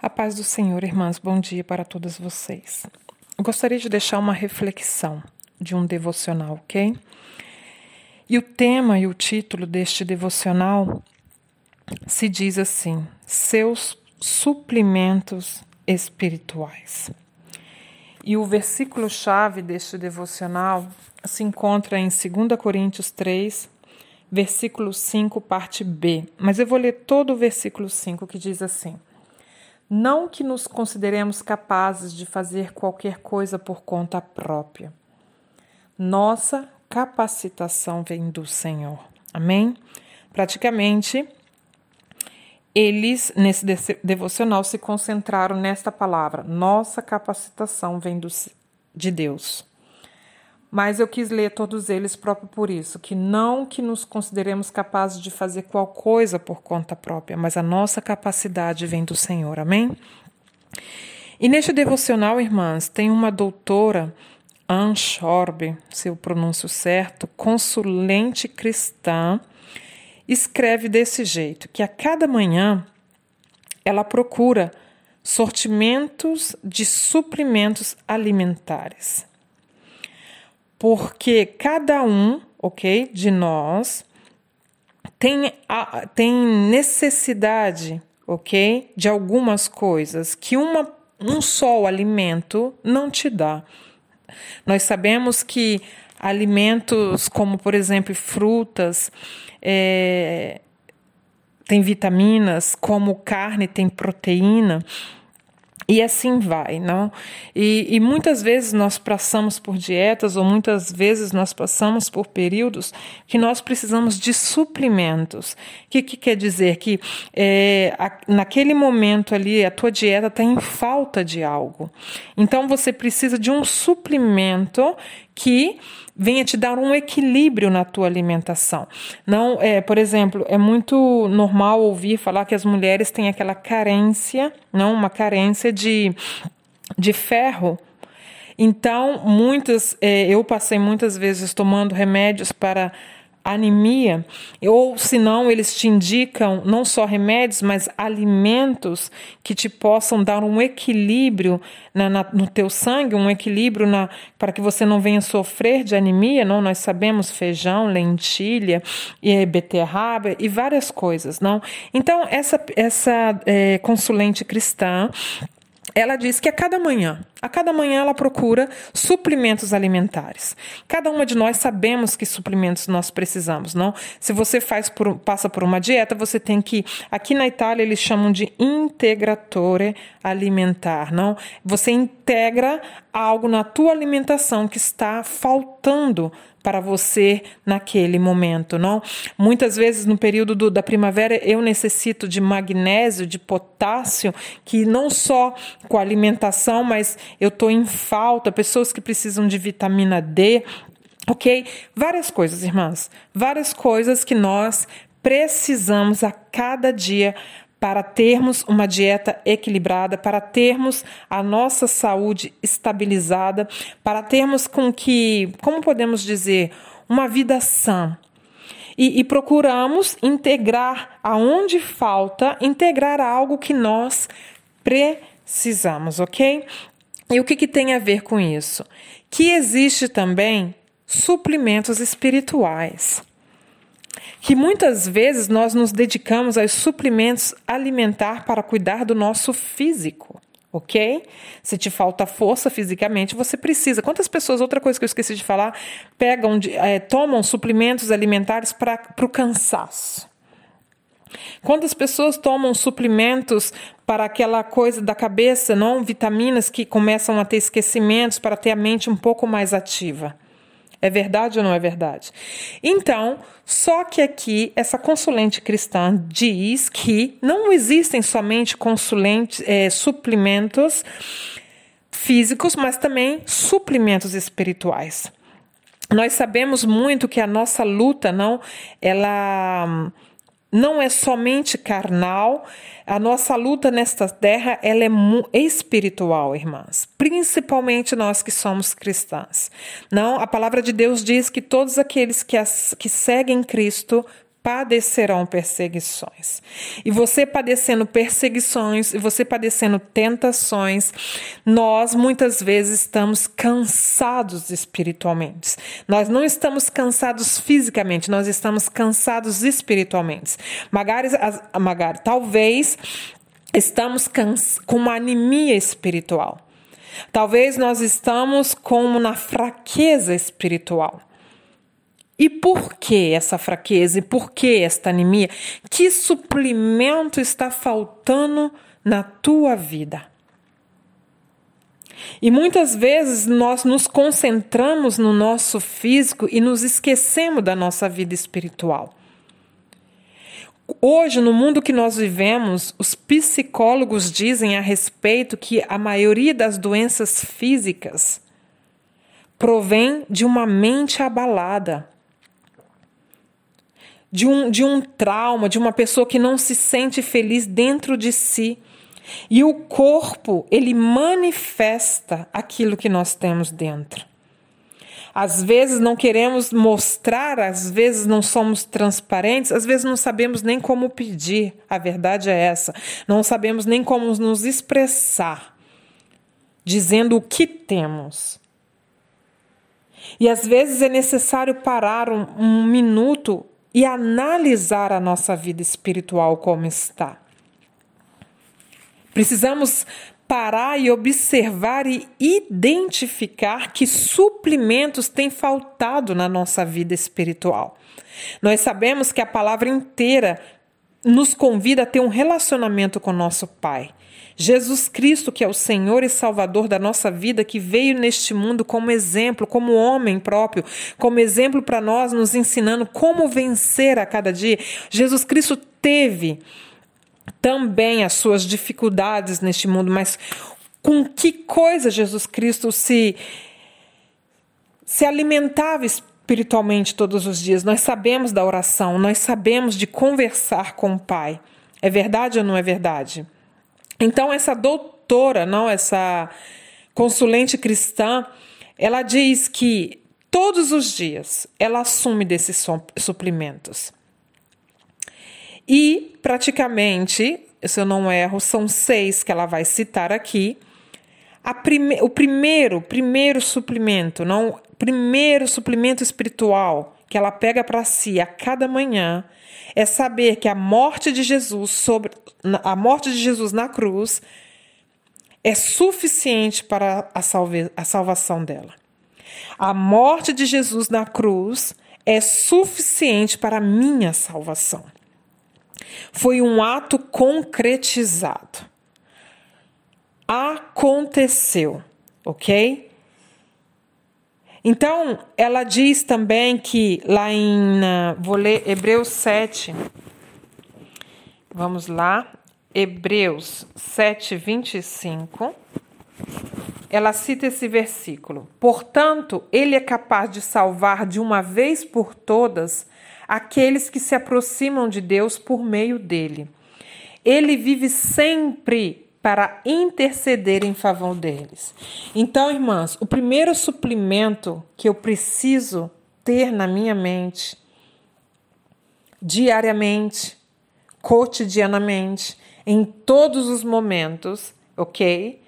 A paz do Senhor, irmãs, bom dia para todas vocês. Eu gostaria de deixar uma reflexão de um devocional, ok? E o tema e o título deste devocional se diz assim: Seus suplementos espirituais. E o versículo-chave deste devocional se encontra em 2 Coríntios 3, versículo 5, parte B. Mas eu vou ler todo o versículo 5 que diz assim: Não que nos consideremos capazes de fazer qualquer coisa por conta própria. Nossa capacitação vem do Senhor. Amém? Praticamente, eles, nesse devocional, se concentraram nesta palavra: nossa capacitação vem do, de Deus. Mas eu quis ler todos eles próprio por isso, que não que nos consideremos capazes de fazer qual coisa por conta própria, mas a nossa capacidade vem do Senhor. Amém? E neste devocional, irmãs, tem uma doutora, Anne Schorbe, se eu pronuncio certo, consulente cristã, escreve desse jeito: que a cada manhã ela procura sortimentos de suprimentos alimentares. Porque cada um, ok, de nós tem, a, tem necessidade, ok, de algumas coisas que uma, um só alimento não te dá. Nós sabemos que alimentos como, por exemplo, frutas, é, tem vitaminas, como carne tem proteína, e assim vai, não? E, e, muitas vezes nós passamos por dietas, ou muitas vezes nós passamos por períodos que nós precisamos de suprimentos. O que, que quer dizer? Que é, a, naquele momento ali a tua dieta está em falta de algo. Então você precisa de um suplemento que venha te dar um equilíbrio na tua alimentação. Não, é, por exemplo, é muito normal ouvir falar que as mulheres têm aquela carência, não, uma carência de, de ferro. Então, muitas, é, eu passei muitas vezes tomando remédios para anemia, ou se não, eles te indicam não só remédios, mas alimentos que te possam dar um equilíbrio na, na, no teu sangue, um equilíbrio na, para que você não venha sofrer de anemia. Não, nós sabemos feijão, lentilha, e beterraba e várias coisas, não. Então essa essa é, consulente cristã ela diz que a cada manhã, a cada manhã ela procura suplementos alimentares. Cada uma de nós sabemos que suplementos nós precisamos, não? Se você faz por, passa por uma dieta, você tem que, aqui na Itália eles chamam de integratore alimentar, não? Você integra algo na tua alimentação que está faltando para você naquele momento, não? Muitas vezes no período do, da primavera eu necessito de magnésio, de potássio, que não só com a alimentação, mas eu estou em falta, pessoas que precisam de vitamina D, ok? Várias coisas, irmãs, várias coisas que nós precisamos a cada dia para termos uma dieta equilibrada, para termos a nossa saúde estabilizada, para termos com que, como podemos dizer, uma vida sã. E, e procuramos integrar aonde falta, integrar algo que nós precisamos, ok? E o que, que tem a ver com isso? Que existe também suplementos espirituais que muitas vezes nós nos dedicamos aos suplementos alimentar para cuidar do nosso físico. Ok? Se te falta força fisicamente, você precisa. Quantas pessoas, outra coisa que eu esqueci de falar, pegam, é, tomam suplementos alimentares para o cansaço? Quantas pessoas tomam suplementos para aquela coisa da cabeça, não vitaminas que começam a ter esquecimentos para ter a mente um pouco mais ativa? É verdade ou não é verdade? Então, só que aqui essa consulente cristã diz que não existem somente consulentes, é, suplementos físicos, mas também suplementos espirituais. Nós sabemos muito que a nossa luta não, ela não é somente carnal. A nossa luta nesta terra ela é espiritual, irmãs. Principalmente nós que somos cristãs. Não, a palavra de Deus diz que todos aqueles que, as, que seguem Cristo padecerão perseguições. E você padecendo perseguições, e você padecendo tentações, nós muitas vezes estamos cansados espiritualmente. Nós não estamos cansados fisicamente, nós estamos cansados espiritualmente. Magari, Magari talvez estamos com uma anemia espiritual. Talvez nós estamos como na fraqueza espiritual. E por que essa fraqueza? E por que esta anemia? Que suplemento está faltando na tua vida? E muitas vezes nós nos concentramos no nosso físico e nos esquecemos da nossa vida espiritual. Hoje, no mundo que nós vivemos, os psicólogos dizem a respeito que a maioria das doenças físicas provém de uma mente abalada, de um, de um trauma, de uma pessoa que não se sente feliz dentro de si. E o corpo, ele manifesta aquilo que nós temos dentro. Às vezes não queremos mostrar, às vezes não somos transparentes, às vezes não sabemos nem como pedir. A verdade é essa. Não sabemos nem como nos expressar, dizendo o que temos. E às vezes é necessário parar um, um minuto e analisar a nossa vida espiritual como está. Precisamos parar e observar e identificar que suprimentos têm faltado na nossa vida espiritual. Nós sabemos que a palavra inteira nos convida a ter um relacionamento com nosso Pai. Jesus Cristo, que é o Senhor e Salvador da nossa vida, que veio neste mundo como exemplo, como homem próprio, como exemplo para nós, nos ensinando como vencer a cada dia. Jesus Cristo teve também as suas dificuldades neste mundo, mas com que coisa Jesus Cristo se se alimentava espiritualmente todos os dias. Nós sabemos da oração, nós sabemos de conversar com o Pai. É verdade ou não é verdade? Então essa doutora, não essa consulente cristã, ela diz que todos os dias ela assume desses suprimentos. E praticamente, se eu não erro, são seis que ela vai citar aqui. Prime o primeiro, primeiro suplemento, não, primeiro suplemento espiritual que ela pega para si a cada manhã é saber que a morte de Jesus sobre a morte de Jesus na cruz é suficiente para a, salve, a salvação dela. A morte de Jesus na cruz é suficiente para a minha salvação. Foi um ato concretizado. Aconteceu, ok? Então, ela diz também que lá em. Vou ler Hebreus 7. Vamos lá. Hebreus 7, 25. Ela cita esse versículo. Portanto, ele é capaz de salvar de uma vez por todas aqueles que se aproximam de Deus por meio dele. Ele vive sempre para interceder em favor deles. Então, irmãs, o primeiro suplemento que eu preciso ter na minha mente, diariamente, cotidianamente, em todos os momentos, ok?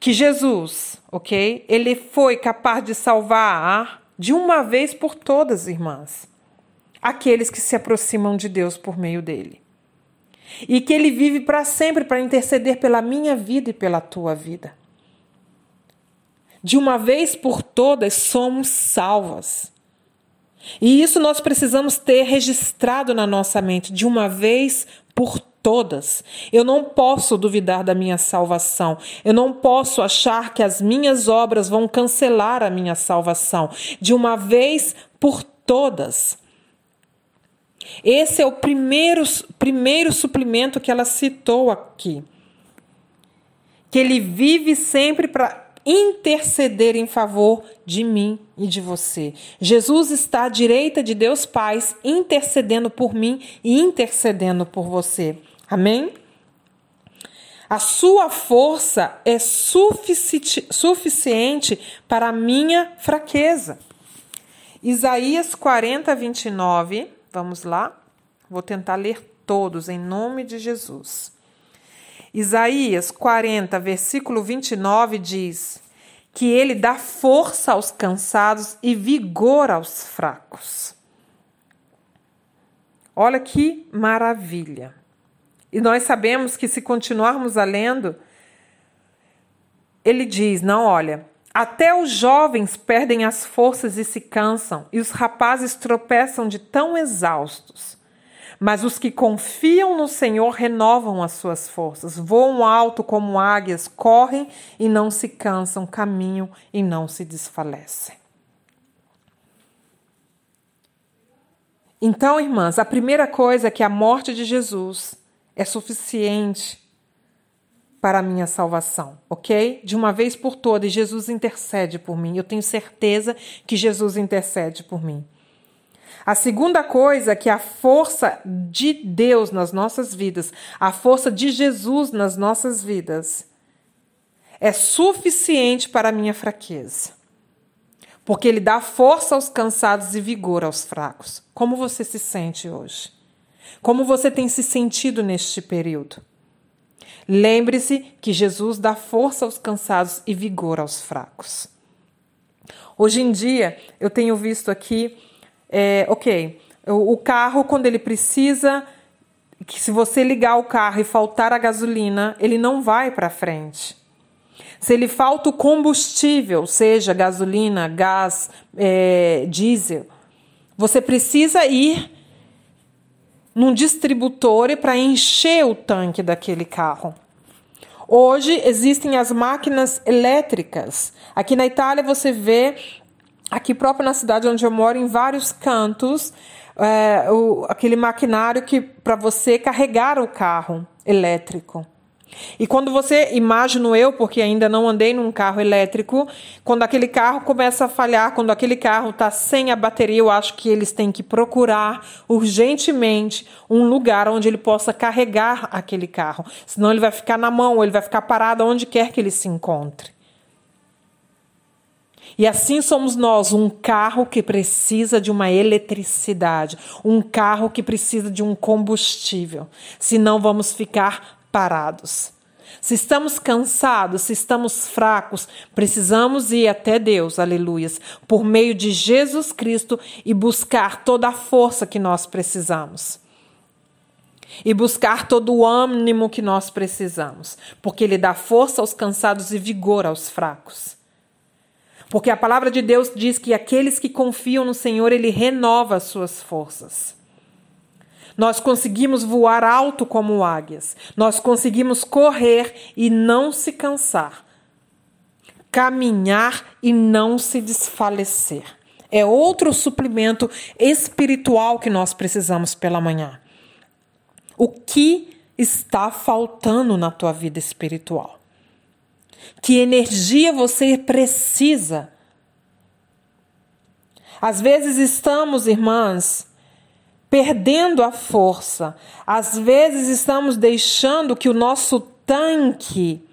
Que Jesus, ok? Ele foi capaz de salvar de uma vez por todas, irmãs, aqueles que se aproximam de Deus por meio dele. E que ele vive para sempre para interceder pela minha vida e pela tua vida. De uma vez por todas somos salvas. E isso nós precisamos ter registrado na nossa mente, de uma vez por todas. Eu não posso duvidar da minha salvação. Eu não posso achar que as minhas obras vão cancelar a minha salvação. De uma vez por todas. Esse é o primeiro, primeiro suplemento que ela citou aqui. Que ele vive sempre para interceder em favor de mim e de você. Jesus está à direita de Deus Pai, intercedendo por mim e intercedendo por você. Amém? A sua força é sufici suficiente para a minha fraqueza. Isaías 40, 29 Vamos lá? Vou tentar ler todos em nome de Jesus. Isaías 40, versículo 29 diz que ele dá força aos cansados e vigor aos fracos. Olha que maravilha! E nós sabemos que se continuarmos a lendo, ele diz: não, olha, até os jovens perdem as forças e se cansam, e os rapazes tropeçam de tão exaustos. Mas os que confiam no Senhor renovam as suas forças, voam alto como águias, correm e não se cansam, caminham e não se desfalecem. Então, irmãs, a primeira coisa é que a morte de Jesus é suficiente para a minha salvação, ok? De uma vez por todas, Jesus intercede por mim. Eu tenho certeza que Jesus intercede por mim. A segunda coisa é que a força de Deus nas nossas vidas, a força de Jesus nas nossas vidas, é suficiente para a minha fraqueza. Porque Ele dá força aos cansados e vigor aos fracos. Como você se sente hoje? Como você tem se sentido neste período? Lembre-se que Jesus dá força aos cansados e vigor aos fracos. Hoje em dia, eu tenho visto aqui, é, ok, o, carro, quando ele precisa, que se você ligar o carro e faltar a gasolina, ele não vai para frente. Se ele falta o combustível, seja gasolina, gás, é, diesel, você precisa ir num distributor para encher o tanque daquele carro. Hoje existem as máquinas elétricas. Aqui na Itália você vê, aqui próprio na cidade onde eu moro, em vários cantos, é, o, aquele maquinário que para você carregar o carro elétrico. E quando você, imagino eu, porque ainda não andei num carro elétrico, quando aquele carro começa a falhar, quando aquele carro está sem a bateria, eu acho que eles têm que procurar urgentemente um lugar onde ele possa carregar aquele carro. Senão ele vai ficar na mão, ele vai ficar parado onde quer que ele se encontre. E assim somos nós, um carro que precisa de uma eletricidade, um carro que precisa de um combustível. Senão vamos ficar parados. Se estamos cansados, se estamos fracos, precisamos ir até Deus, aleluias, por meio de Jesus Cristo e buscar toda a força que nós precisamos. E buscar todo o ânimo que nós precisamos, porque Ele dá força aos cansados e vigor aos fracos. Porque a palavra de Deus diz que aqueles que confiam no Senhor, Ele renova as suas forças. Nós conseguimos voar alto como águias. Nós conseguimos correr e não se cansar. Caminhar e não se desfalecer. É outro suplemento espiritual que nós precisamos pela manhã. O que está faltando na tua vida espiritual? Que energia você precisa? Às vezes estamos, irmãs, perdendo a força. Às vezes estamos deixando que o nosso tanque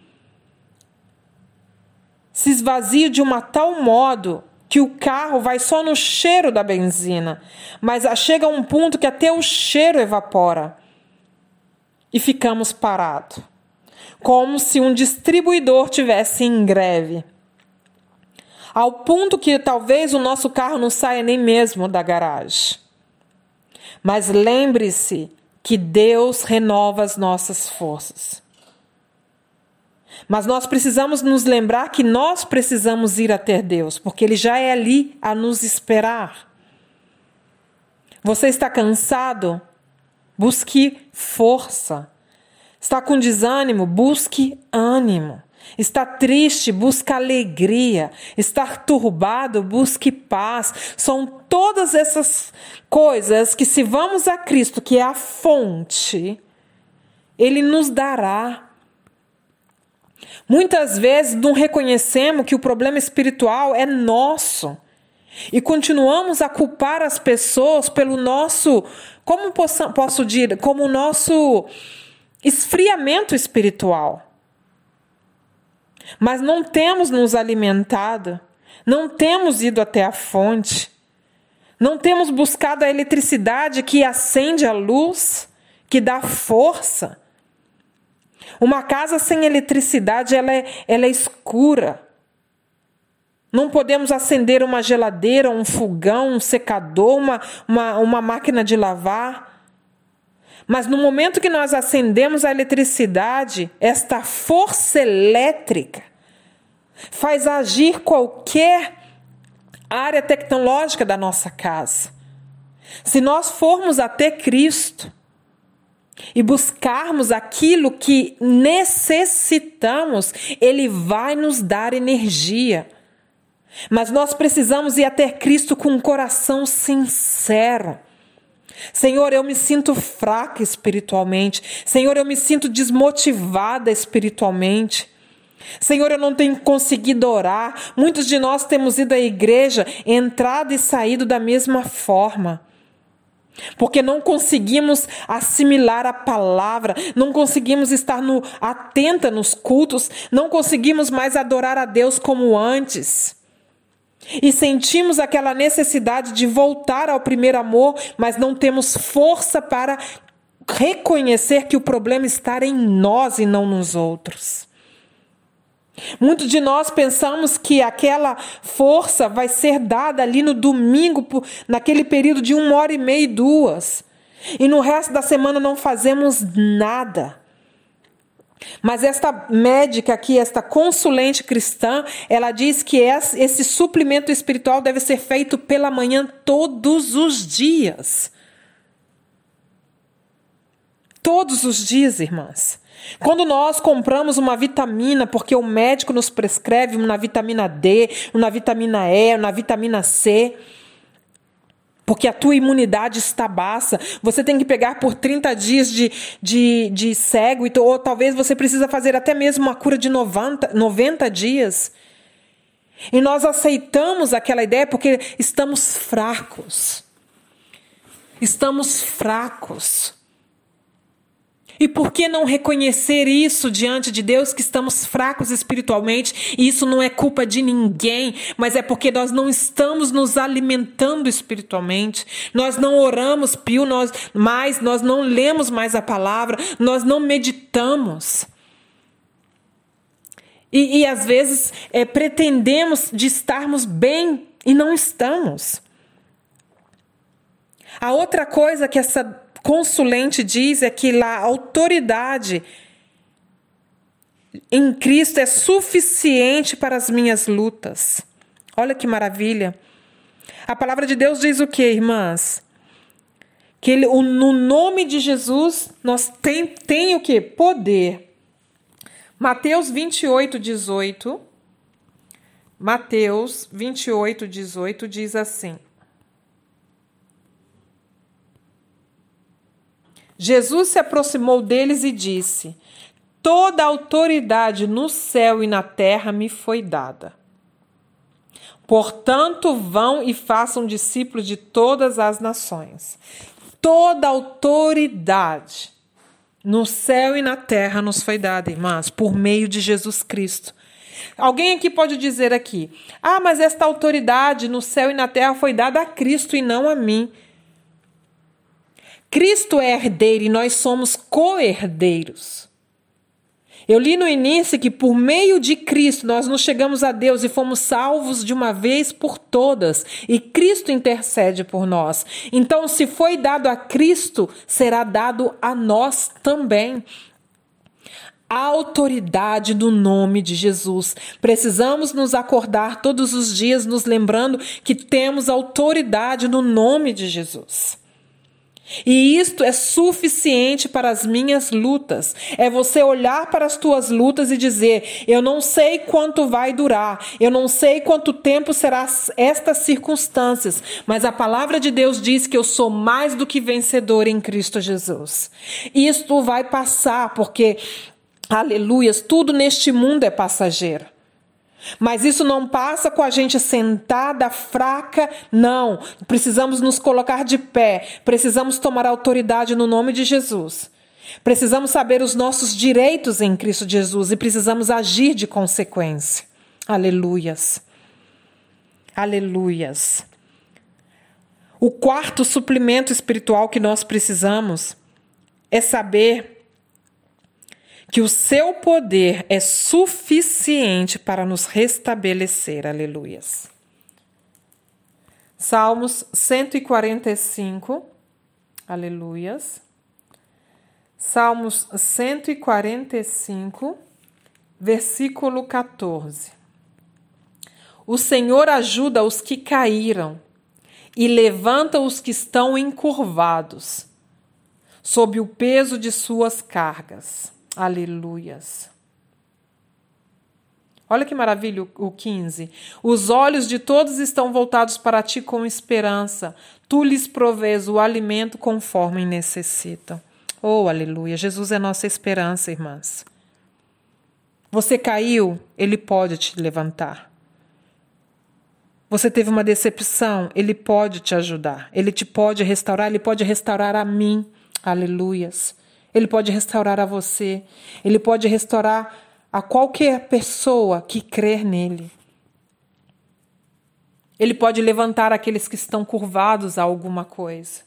se esvazie de uma tal modo que o carro vai só no cheiro da benzina, mas chega um ponto que até o cheiro evapora e ficamos parados, como se um distribuidor tivesse em greve. Ao ponto que talvez o nosso carro não saia nem mesmo da garagem. Mas lembre-se que Deus renova as nossas forças. Mas nós precisamos nos lembrar que nós precisamos ir até Deus, porque Ele já é ali a nos esperar. Você está cansado? Busque força. Está com desânimo? Busque ânimo. Está triste, busca alegria. Estar turbado, busque paz. São todas essas coisas que, se vamos a Cristo, que é a fonte, Ele nos dará. Muitas vezes não reconhecemos que o problema espiritual é nosso. E continuamos a culpar as pessoas pelo nosso, como posso, posso dizer, como o nosso esfriamento espiritual mas não temos nos alimentado, não temos ido até a fonte, Não temos buscado a eletricidade que acende a luz, que dá força. Uma casa sem eletricidade ela é, ela é escura. Não podemos acender uma geladeira, um fogão, um secador, uma, uma, uma máquina de lavar. Mas no momento que nós acendemos a eletricidade, esta força elétrica faz agir qualquer área tecnológica da nossa casa. Se nós formos até Cristo e buscarmos aquilo que necessitamos, Ele vai nos dar energia. Mas nós precisamos ir até Cristo com um coração sincero. Senhor, eu me sinto fraca espiritualmente. Senhor, eu me sinto desmotivada espiritualmente. Senhor, eu não tenho conseguido orar. Muitos de nós temos ido à igreja, entrado e saído da mesma forma. Porque não conseguimos assimilar a palavra, não conseguimos estar no, atenta nos cultos, não conseguimos mais adorar a Deus como antes. E sentimos aquela necessidade de voltar ao primeiro amor, mas não temos força para reconhecer que o problema está em nós e não nos outros. Muitos de nós pensamos que aquela força vai ser dada ali no domingo, naquele período de uma hora e meia e duas. E no resto da semana não fazemos nada. Mas esta médica aqui, esta consulente cristã, ela diz que esse suplemento espiritual deve ser feito pela manhã todos os dias. Todos os dias, irmãs. Quando nós compramos uma vitamina, porque o médico nos prescreve uma vitamina D, uma vitamina E, uma vitamina C, porque a tua imunidade está baixa, você tem que pegar por 30 dias de, de, de cego, ou talvez você precisa fazer até mesmo uma cura de 90, 90 dias. E nós aceitamos aquela ideia porque estamos fracos. Estamos fracos. E por que não reconhecer isso diante de Deus, que estamos fracos espiritualmente? E isso não é culpa de ninguém, mas é porque nós não estamos nos alimentando espiritualmente. Nós não oramos pio nós, mais, nós não lemos mais a palavra, nós não meditamos. E, e às vezes é, pretendemos de estarmos bem e não estamos. A outra coisa que essa consulente diz é que a autoridade em Cristo é suficiente para as minhas lutas. Olha que maravilha. A palavra de Deus diz o que, irmãs? Que ele, no nome de Jesus nós tem, tem o que? Poder. Mateus 28, 18. Mateus 28, 18 diz assim: Jesus se aproximou deles e disse: Toda autoridade no céu e na terra me foi dada. Portanto, vão e façam discípulos de todas as nações. Toda autoridade no céu e na terra nos foi dada, irmãs, por meio de Jesus Cristo. Alguém aqui pode dizer aqui: "Ah, mas esta autoridade no céu e na terra foi dada a Cristo e não a mim". Cristo é herdeiro e nós somos co-herdeiros. Eu li no início que por meio de Cristo nós nos chegamos a Deus e fomos salvos de uma vez por todas, e Cristo intercede por nós. Então, se foi dado a Cristo, será dado a nós também. A autoridade do nome de Jesus. Precisamos nos acordar todos os dias, nos lembrando que temos autoridade no nome de Jesus. E isto é suficiente para as minhas lutas. É você olhar para as tuas lutas e dizer: eu não sei quanto vai durar, eu não sei quanto tempo será estas circunstâncias, mas a palavra de Deus diz que eu sou mais do que vencedor em Cristo Jesus. Isto vai passar, porque, aleluias, tudo neste mundo é passageiro. Mas isso não passa com a gente sentada, fraca, não. Precisamos nos colocar de pé, precisamos tomar autoridade no nome de Jesus. Precisamos saber os nossos direitos em Cristo Jesus e precisamos agir de consequência. Aleluias. Aleluias. O quarto suplemento espiritual que nós precisamos é saber que o seu poder é suficiente para nos restabelecer. Aleluias. Salmos 145. Aleluias. Salmos 145, versículo 14. O Senhor ajuda os que caíram e levanta os que estão encurvados, sob o peso de suas cargas. Aleluias. Olha que maravilha o 15. Os olhos de todos estão voltados para ti com esperança. Tu lhes provês o alimento conforme necessitam. Oh, aleluia. Jesus é nossa esperança, irmãs. Você caiu, ele pode te levantar. Você teve uma decepção, ele pode te ajudar. Ele te pode restaurar, ele pode restaurar a mim. Aleluias. Ele pode restaurar a você. Ele pode restaurar a qualquer pessoa que crer nele. Ele pode levantar aqueles que estão curvados a alguma coisa.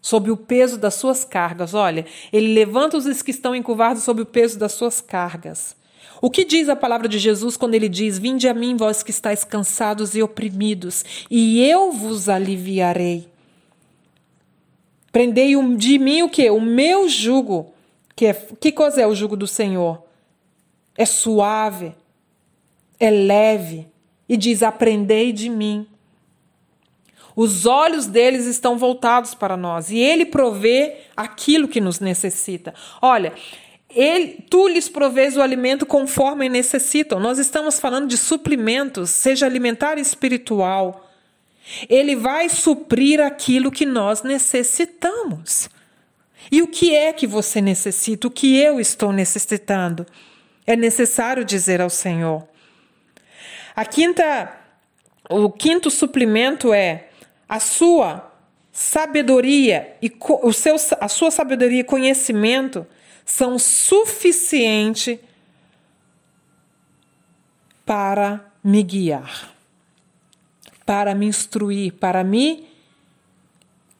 Sob o peso das suas cargas. Olha, ele levanta os que estão encurvados sob o peso das suas cargas. O que diz a palavra de Jesus quando ele diz: Vinde a mim, vós que estáis cansados e oprimidos, e eu vos aliviarei. Prendei de mim o que? O meu jugo. Que, é, que coisa é o jugo do Senhor? É suave, é leve. E diz: Aprendei de mim. Os olhos deles estão voltados para nós e ele provê aquilo que nos necessita. Olha, ele, tu lhes provês o alimento conforme necessitam. Nós estamos falando de suprimentos, seja alimentar espiritual. Ele vai suprir aquilo que nós necessitamos. E o que é que você necessita? O que eu estou necessitando? É necessário dizer ao Senhor. A quinta, o quinto suplemento é a sua sabedoria e o seu, a sua sabedoria e conhecimento são suficientes para me guiar, para me instruir, para me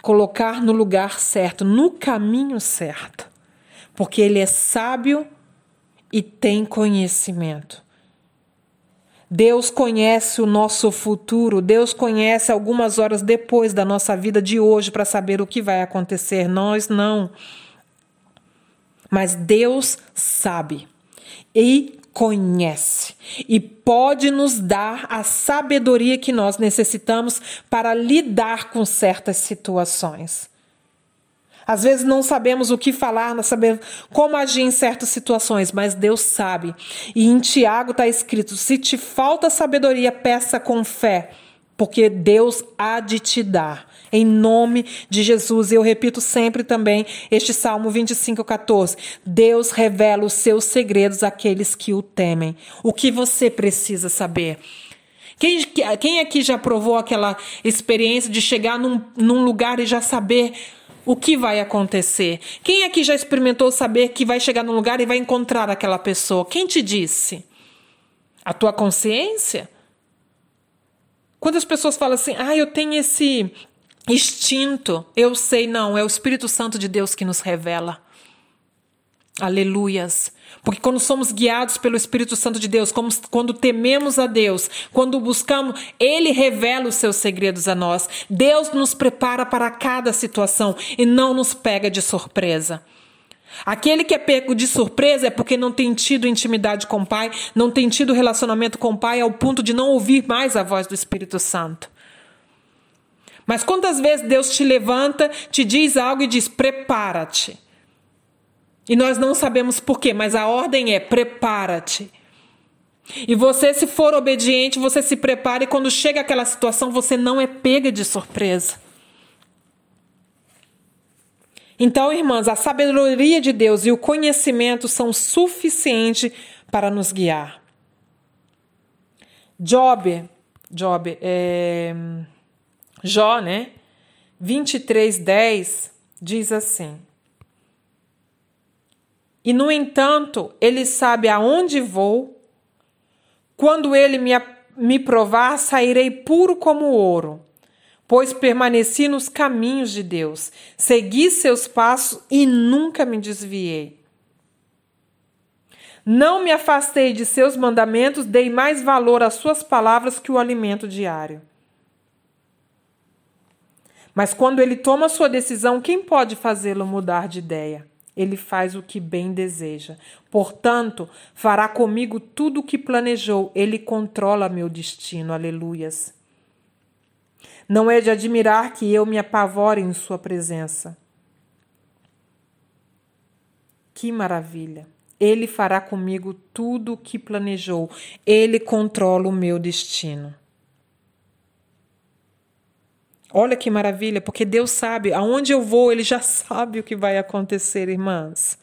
colocar no lugar certo, no caminho certo, porque Ele é sábio e tem conhecimento. Deus conhece o nosso futuro, Deus conhece algumas horas depois da nossa vida de hoje para saber o que vai acontecer. Nós não. Mas Deus sabe e conhece e pode nos dar a sabedoria que nós necessitamos para lidar com certas situações. Às vezes não sabemos o que falar, não sabemos como agir em certas situações, mas Deus sabe. E em Tiago está escrito: se te falta sabedoria, peça com fé, porque Deus há de te dar. Em nome de Jesus, eu repito sempre também este Salmo 25, 14. Deus revela os seus segredos àqueles que o temem. O que você precisa saber? Quem, quem aqui já provou aquela experiência de chegar num, num lugar e já saber o que vai acontecer? Quem aqui já experimentou saber que vai chegar num lugar e vai encontrar aquela pessoa? Quem te disse? A tua consciência? Quando as pessoas falam assim, ah, eu tenho esse instinto. Eu sei, não, é o Espírito Santo de Deus que nos revela. Aleluias. Porque quando somos guiados pelo Espírito Santo de Deus, como, quando tememos a Deus, quando buscamos, Ele revela os seus segredos a nós. Deus nos prepara para cada situação e não nos pega de surpresa. Aquele que é pego de surpresa é porque não tem tido intimidade com o Pai, não tem tido relacionamento com o Pai ao ponto de não ouvir mais a voz do Espírito Santo. Mas quantas vezes Deus te levanta, te diz algo e diz: prepara-te. E nós não sabemos por quê, mas a ordem é: prepara-te. E você, se for obediente, você se prepara e quando chega aquela situação, você não é pega de surpresa. Então, irmãs, a sabedoria de Deus e o conhecimento são suficientes para nos guiar. Job, Job, é, Jó, né? 23:10 diz assim: E no entanto, ele sabe aonde vou. Quando ele me, me provar, sairei puro como ouro, pois permaneci nos caminhos de Deus, segui seus passos e nunca me desviei. Não me afastei de seus mandamentos, dei mais valor às suas palavras que o alimento diário. Mas quando ele toma sua decisão, quem pode fazê-lo mudar de ideia? Ele faz o que bem deseja. Portanto, fará comigo tudo o que planejou. Ele controla meu destino. Aleluias. Não é de admirar que eu me apavore em Sua presença. Que maravilha! Ele fará comigo tudo o que planejou. Ele controla o meu destino. Olha que maravilha, porque Deus sabe aonde eu vou, Ele já sabe o que vai acontecer, irmãs.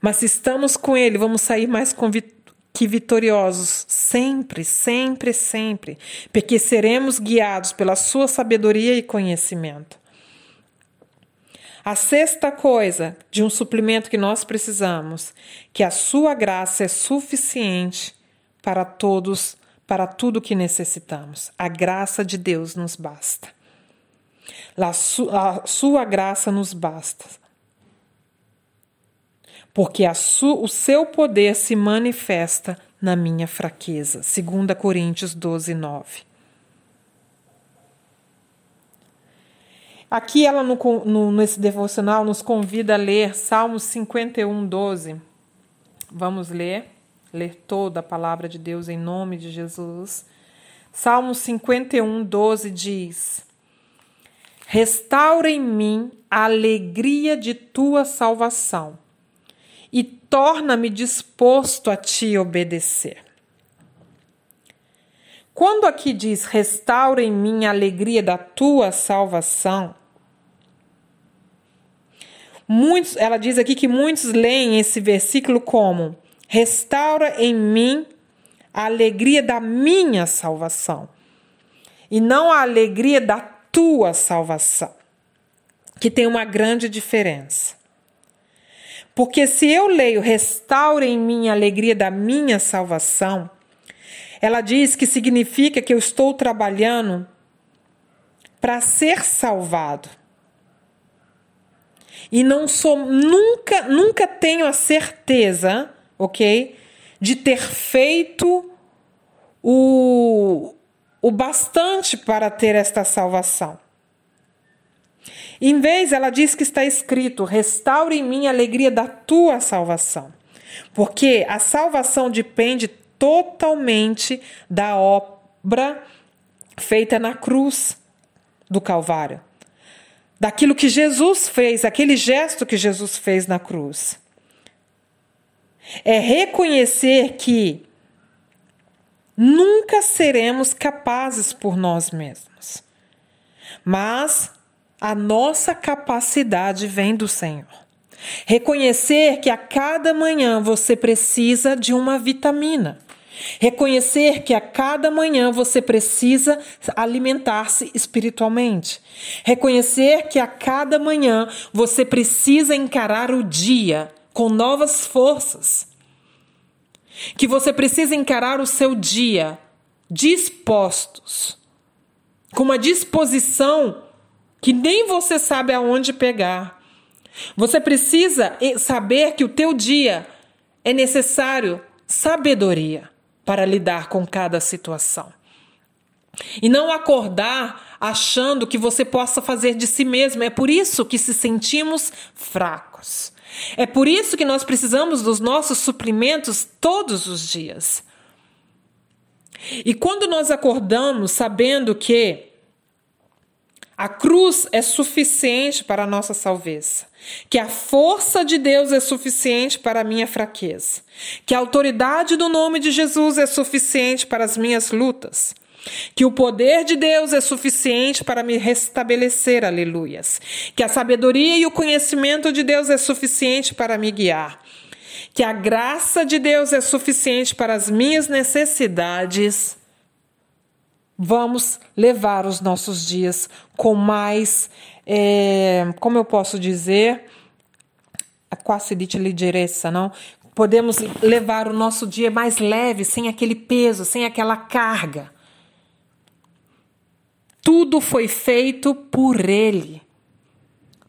Mas se estamos com Ele, vamos sair mais que vitoriosos, sempre, sempre, sempre, porque seremos guiados pela Sua sabedoria e conhecimento. A sexta coisa de um suplemento que nós precisamos, que a Sua graça é suficiente para todos para tudo que necessitamos. A graça de Deus nos basta. A sua graça nos basta. Porque o seu poder se manifesta na minha fraqueza. 2 Coríntios 12, 9. Aqui ela no, no, nesse devocional nos convida a ler Salmos 51, 12. Vamos ler ler toda a palavra de Deus em nome de Jesus. Salmo 51, 12 diz: Restaura em mim a alegria de tua salvação e torna-me disposto a te obedecer. Quando aqui diz restaura em mim a alegria da tua salvação, muitos, ela diz aqui que muitos leem esse versículo como Restaura em mim a alegria da minha salvação e não a alegria da tua salvação, que tem uma grande diferença. Porque se eu leio restaura em mim a alegria da minha salvação, ela diz que significa que eu estou trabalhando para ser salvado. E não sou nunca nunca tenho a certeza ok? De ter feito o, o bastante para ter esta salvação. Em vez, ela diz que está escrito: restaure em mim a alegria da tua salvação. Porque a salvação depende totalmente da obra feita na cruz do Calvário. Daquilo que Jesus fez, aquele gesto que Jesus fez na cruz. É reconhecer que nunca seremos capazes por nós mesmos. Mas a nossa capacidade vem do Senhor. Reconhecer que a cada manhã você precisa de uma vitamina. Reconhecer que a cada manhã você precisa alimentar-se espiritualmente. Reconhecer que a cada manhã você precisa encarar o dia com novas forças. Que você precisa encarar o seu dia dispostos, com uma disposição que nem você sabe aonde pegar. Você precisa saber que o teu dia é necessário sabedoria para lidar com cada situação. E não acordar achando que você possa fazer de si mesmo. É por isso que se sentimos fracos. É por isso que nós precisamos dos nossos suprimentos todos os dias. E quando nós acordamos sabendo que a cruz é suficiente para a nossa salvação, que a força de Deus é suficiente para a minha fraqueza, que a autoridade do nome de Jesus é suficiente para as minhas lutas, que o poder de Deus é suficiente para me restabelecer, aleluias. Que a sabedoria e o conhecimento de Deus é suficiente para me guiar. Que a graça de Deus é suficiente para as minhas necessidades. Vamos levar os nossos dias com mais, é, como eu posso dizer, a quase dita liderança, não? Podemos levar o nosso dia mais leve, sem aquele peso, sem aquela carga tudo foi feito por Ele.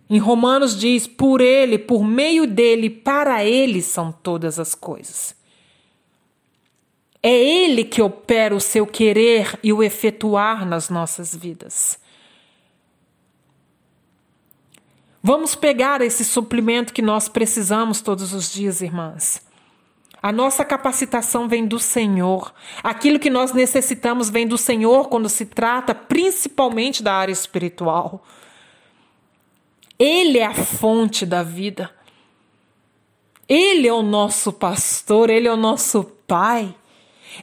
Em Romanos diz: por Ele, por meio dele, para Ele são todas as coisas. É Ele que opera o seu querer e o efetuar nas nossas vidas. Vamos pegar esse suplemento que nós precisamos todos os dias, irmãs. A nossa capacitação vem do Senhor. Aquilo que nós necessitamos vem do Senhor quando se trata principalmente da área espiritual. Ele é a fonte da vida. Ele é o nosso pastor, ele é o nosso pai.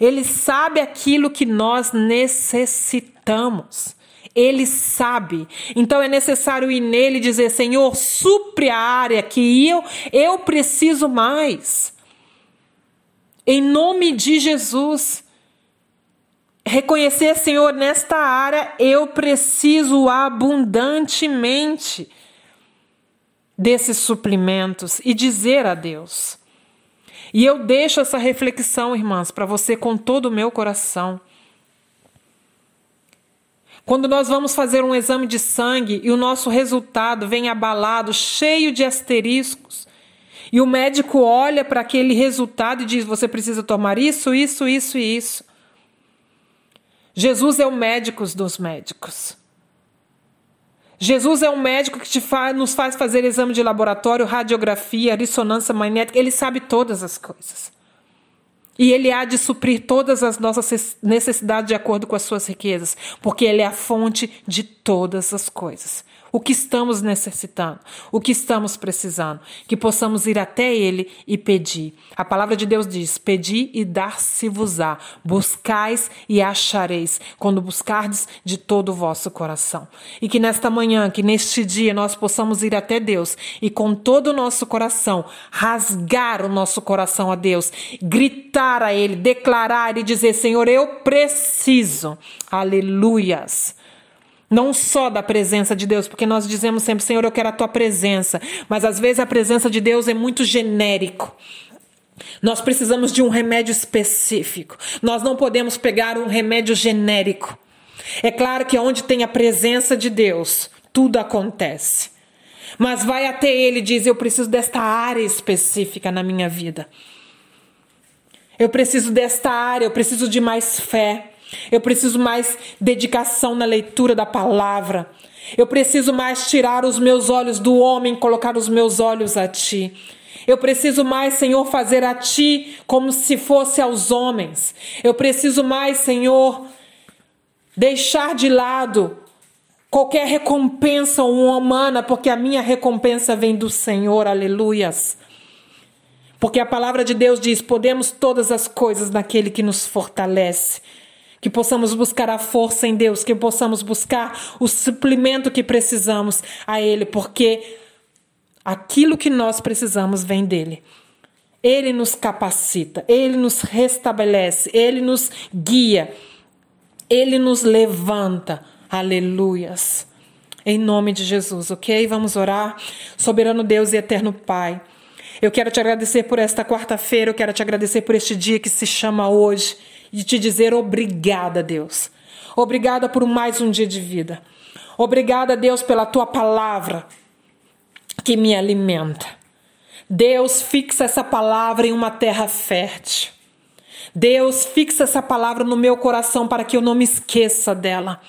Ele sabe aquilo que nós necessitamos. Ele sabe. Então é necessário ir nele e dizer: Senhor, supre a área que eu, eu preciso mais. Em nome de Jesus. Reconhecer, Senhor, nesta área eu preciso abundantemente desses suprimentos e dizer a Deus. E eu deixo essa reflexão, irmãs, para você com todo o meu coração. Quando nós vamos fazer um exame de sangue e o nosso resultado vem abalado, cheio de asteriscos, e o médico olha para aquele resultado e diz: você precisa tomar isso, isso, isso e isso. Jesus é o médico dos médicos. Jesus é um médico que nos faz fazer exame de laboratório, radiografia, ressonância magnética, ele sabe todas as coisas. E ele há de suprir todas as nossas necessidades de acordo com as suas riquezas, porque ele é a fonte de todas as coisas o que estamos necessitando, o que estamos precisando, que possamos ir até Ele e pedir. A palavra de Deus diz: Pedi e dar-se-vos-á, buscais e achareis, quando buscardes de todo o vosso coração. E que nesta manhã, que neste dia, nós possamos ir até Deus e com todo o nosso coração rasgar o nosso coração a Deus, gritar a Ele, declarar e dizer: Senhor, eu preciso. Aleluias não só da presença de Deus, porque nós dizemos sempre, Senhor, eu quero a tua presença, mas às vezes a presença de Deus é muito genérico. Nós precisamos de um remédio específico. Nós não podemos pegar um remédio genérico. É claro que onde tem a presença de Deus, tudo acontece. Mas vai até ele e diz: Eu preciso desta área específica na minha vida. Eu preciso desta área, eu preciso de mais fé. Eu preciso mais dedicação na leitura da palavra. Eu preciso mais tirar os meus olhos do homem, colocar os meus olhos a ti. Eu preciso mais, Senhor, fazer a ti como se fosse aos homens. Eu preciso mais, Senhor, deixar de lado qualquer recompensa humana, porque a minha recompensa vem do Senhor. Aleluias. Porque a palavra de Deus diz: podemos todas as coisas naquele que nos fortalece que possamos buscar a força em Deus, que possamos buscar o suplemento que precisamos a Ele, porque aquilo que nós precisamos vem dele. Ele nos capacita, ele nos restabelece, ele nos guia, ele nos levanta. Aleluias. Em nome de Jesus, ok? Vamos orar. Soberano Deus e eterno Pai. Eu quero te agradecer por esta quarta-feira, eu quero te agradecer por este dia que se chama hoje e te dizer obrigada, Deus. Obrigada por mais um dia de vida. Obrigada, Deus, pela tua palavra que me alimenta. Deus, fixa essa palavra em uma terra fértil. Deus, fixa essa palavra no meu coração para que eu não me esqueça dela.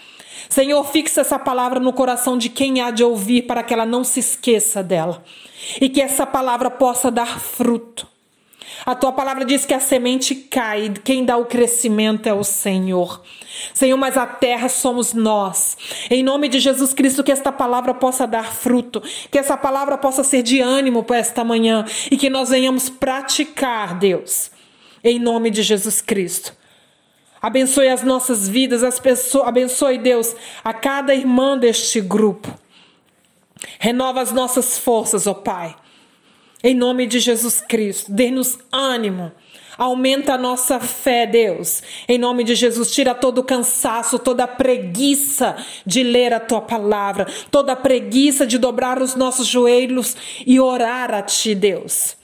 Senhor, fixa essa palavra no coração de quem há de ouvir para que ela não se esqueça dela. E que essa palavra possa dar fruto. A tua palavra diz que a semente cai, quem dá o crescimento é o Senhor. Senhor, mas a terra somos nós. Em nome de Jesus Cristo, que esta palavra possa dar fruto, que essa palavra possa ser de ânimo para esta manhã e que nós venhamos praticar, Deus. Em nome de Jesus Cristo. Abençoe as nossas vidas, as pessoas, abençoe Deus a cada irmã deste grupo. Renova as nossas forças, ó Pai. Em nome de Jesus Cristo, dê-nos ânimo. Aumenta a nossa fé, Deus. Em nome de Jesus, tira todo o cansaço, toda a preguiça de ler a tua palavra, toda a preguiça de dobrar os nossos joelhos e orar a ti, Deus.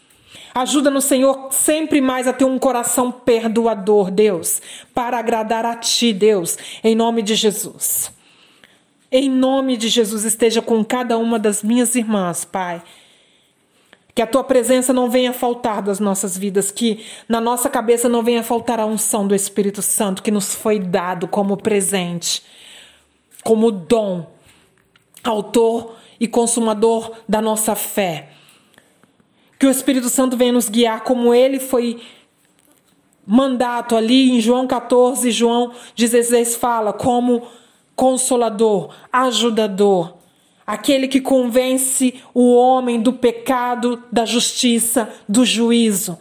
Ajuda-nos, Senhor, sempre mais a ter um coração perdoador, Deus, para agradar a ti, Deus, em nome de Jesus. Em nome de Jesus, esteja com cada uma das minhas irmãs, Pai. Que a tua presença não venha faltar das nossas vidas, que na nossa cabeça não venha faltar a unção do Espírito Santo que nos foi dado como presente, como dom, autor e consumador da nossa fé. Que o Espírito Santo venha nos guiar como ele foi mandato ali em João 14, João 16 fala como consolador, ajudador, aquele que convence o homem do pecado, da justiça, do juízo,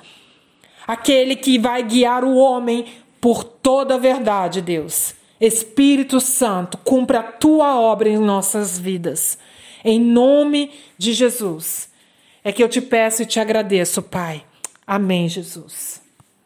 aquele que vai guiar o homem por toda a verdade, Deus. Espírito Santo, cumpra a tua obra em nossas vidas. Em nome de Jesus. É que eu te peço e te agradeço, Pai. Amém, Jesus.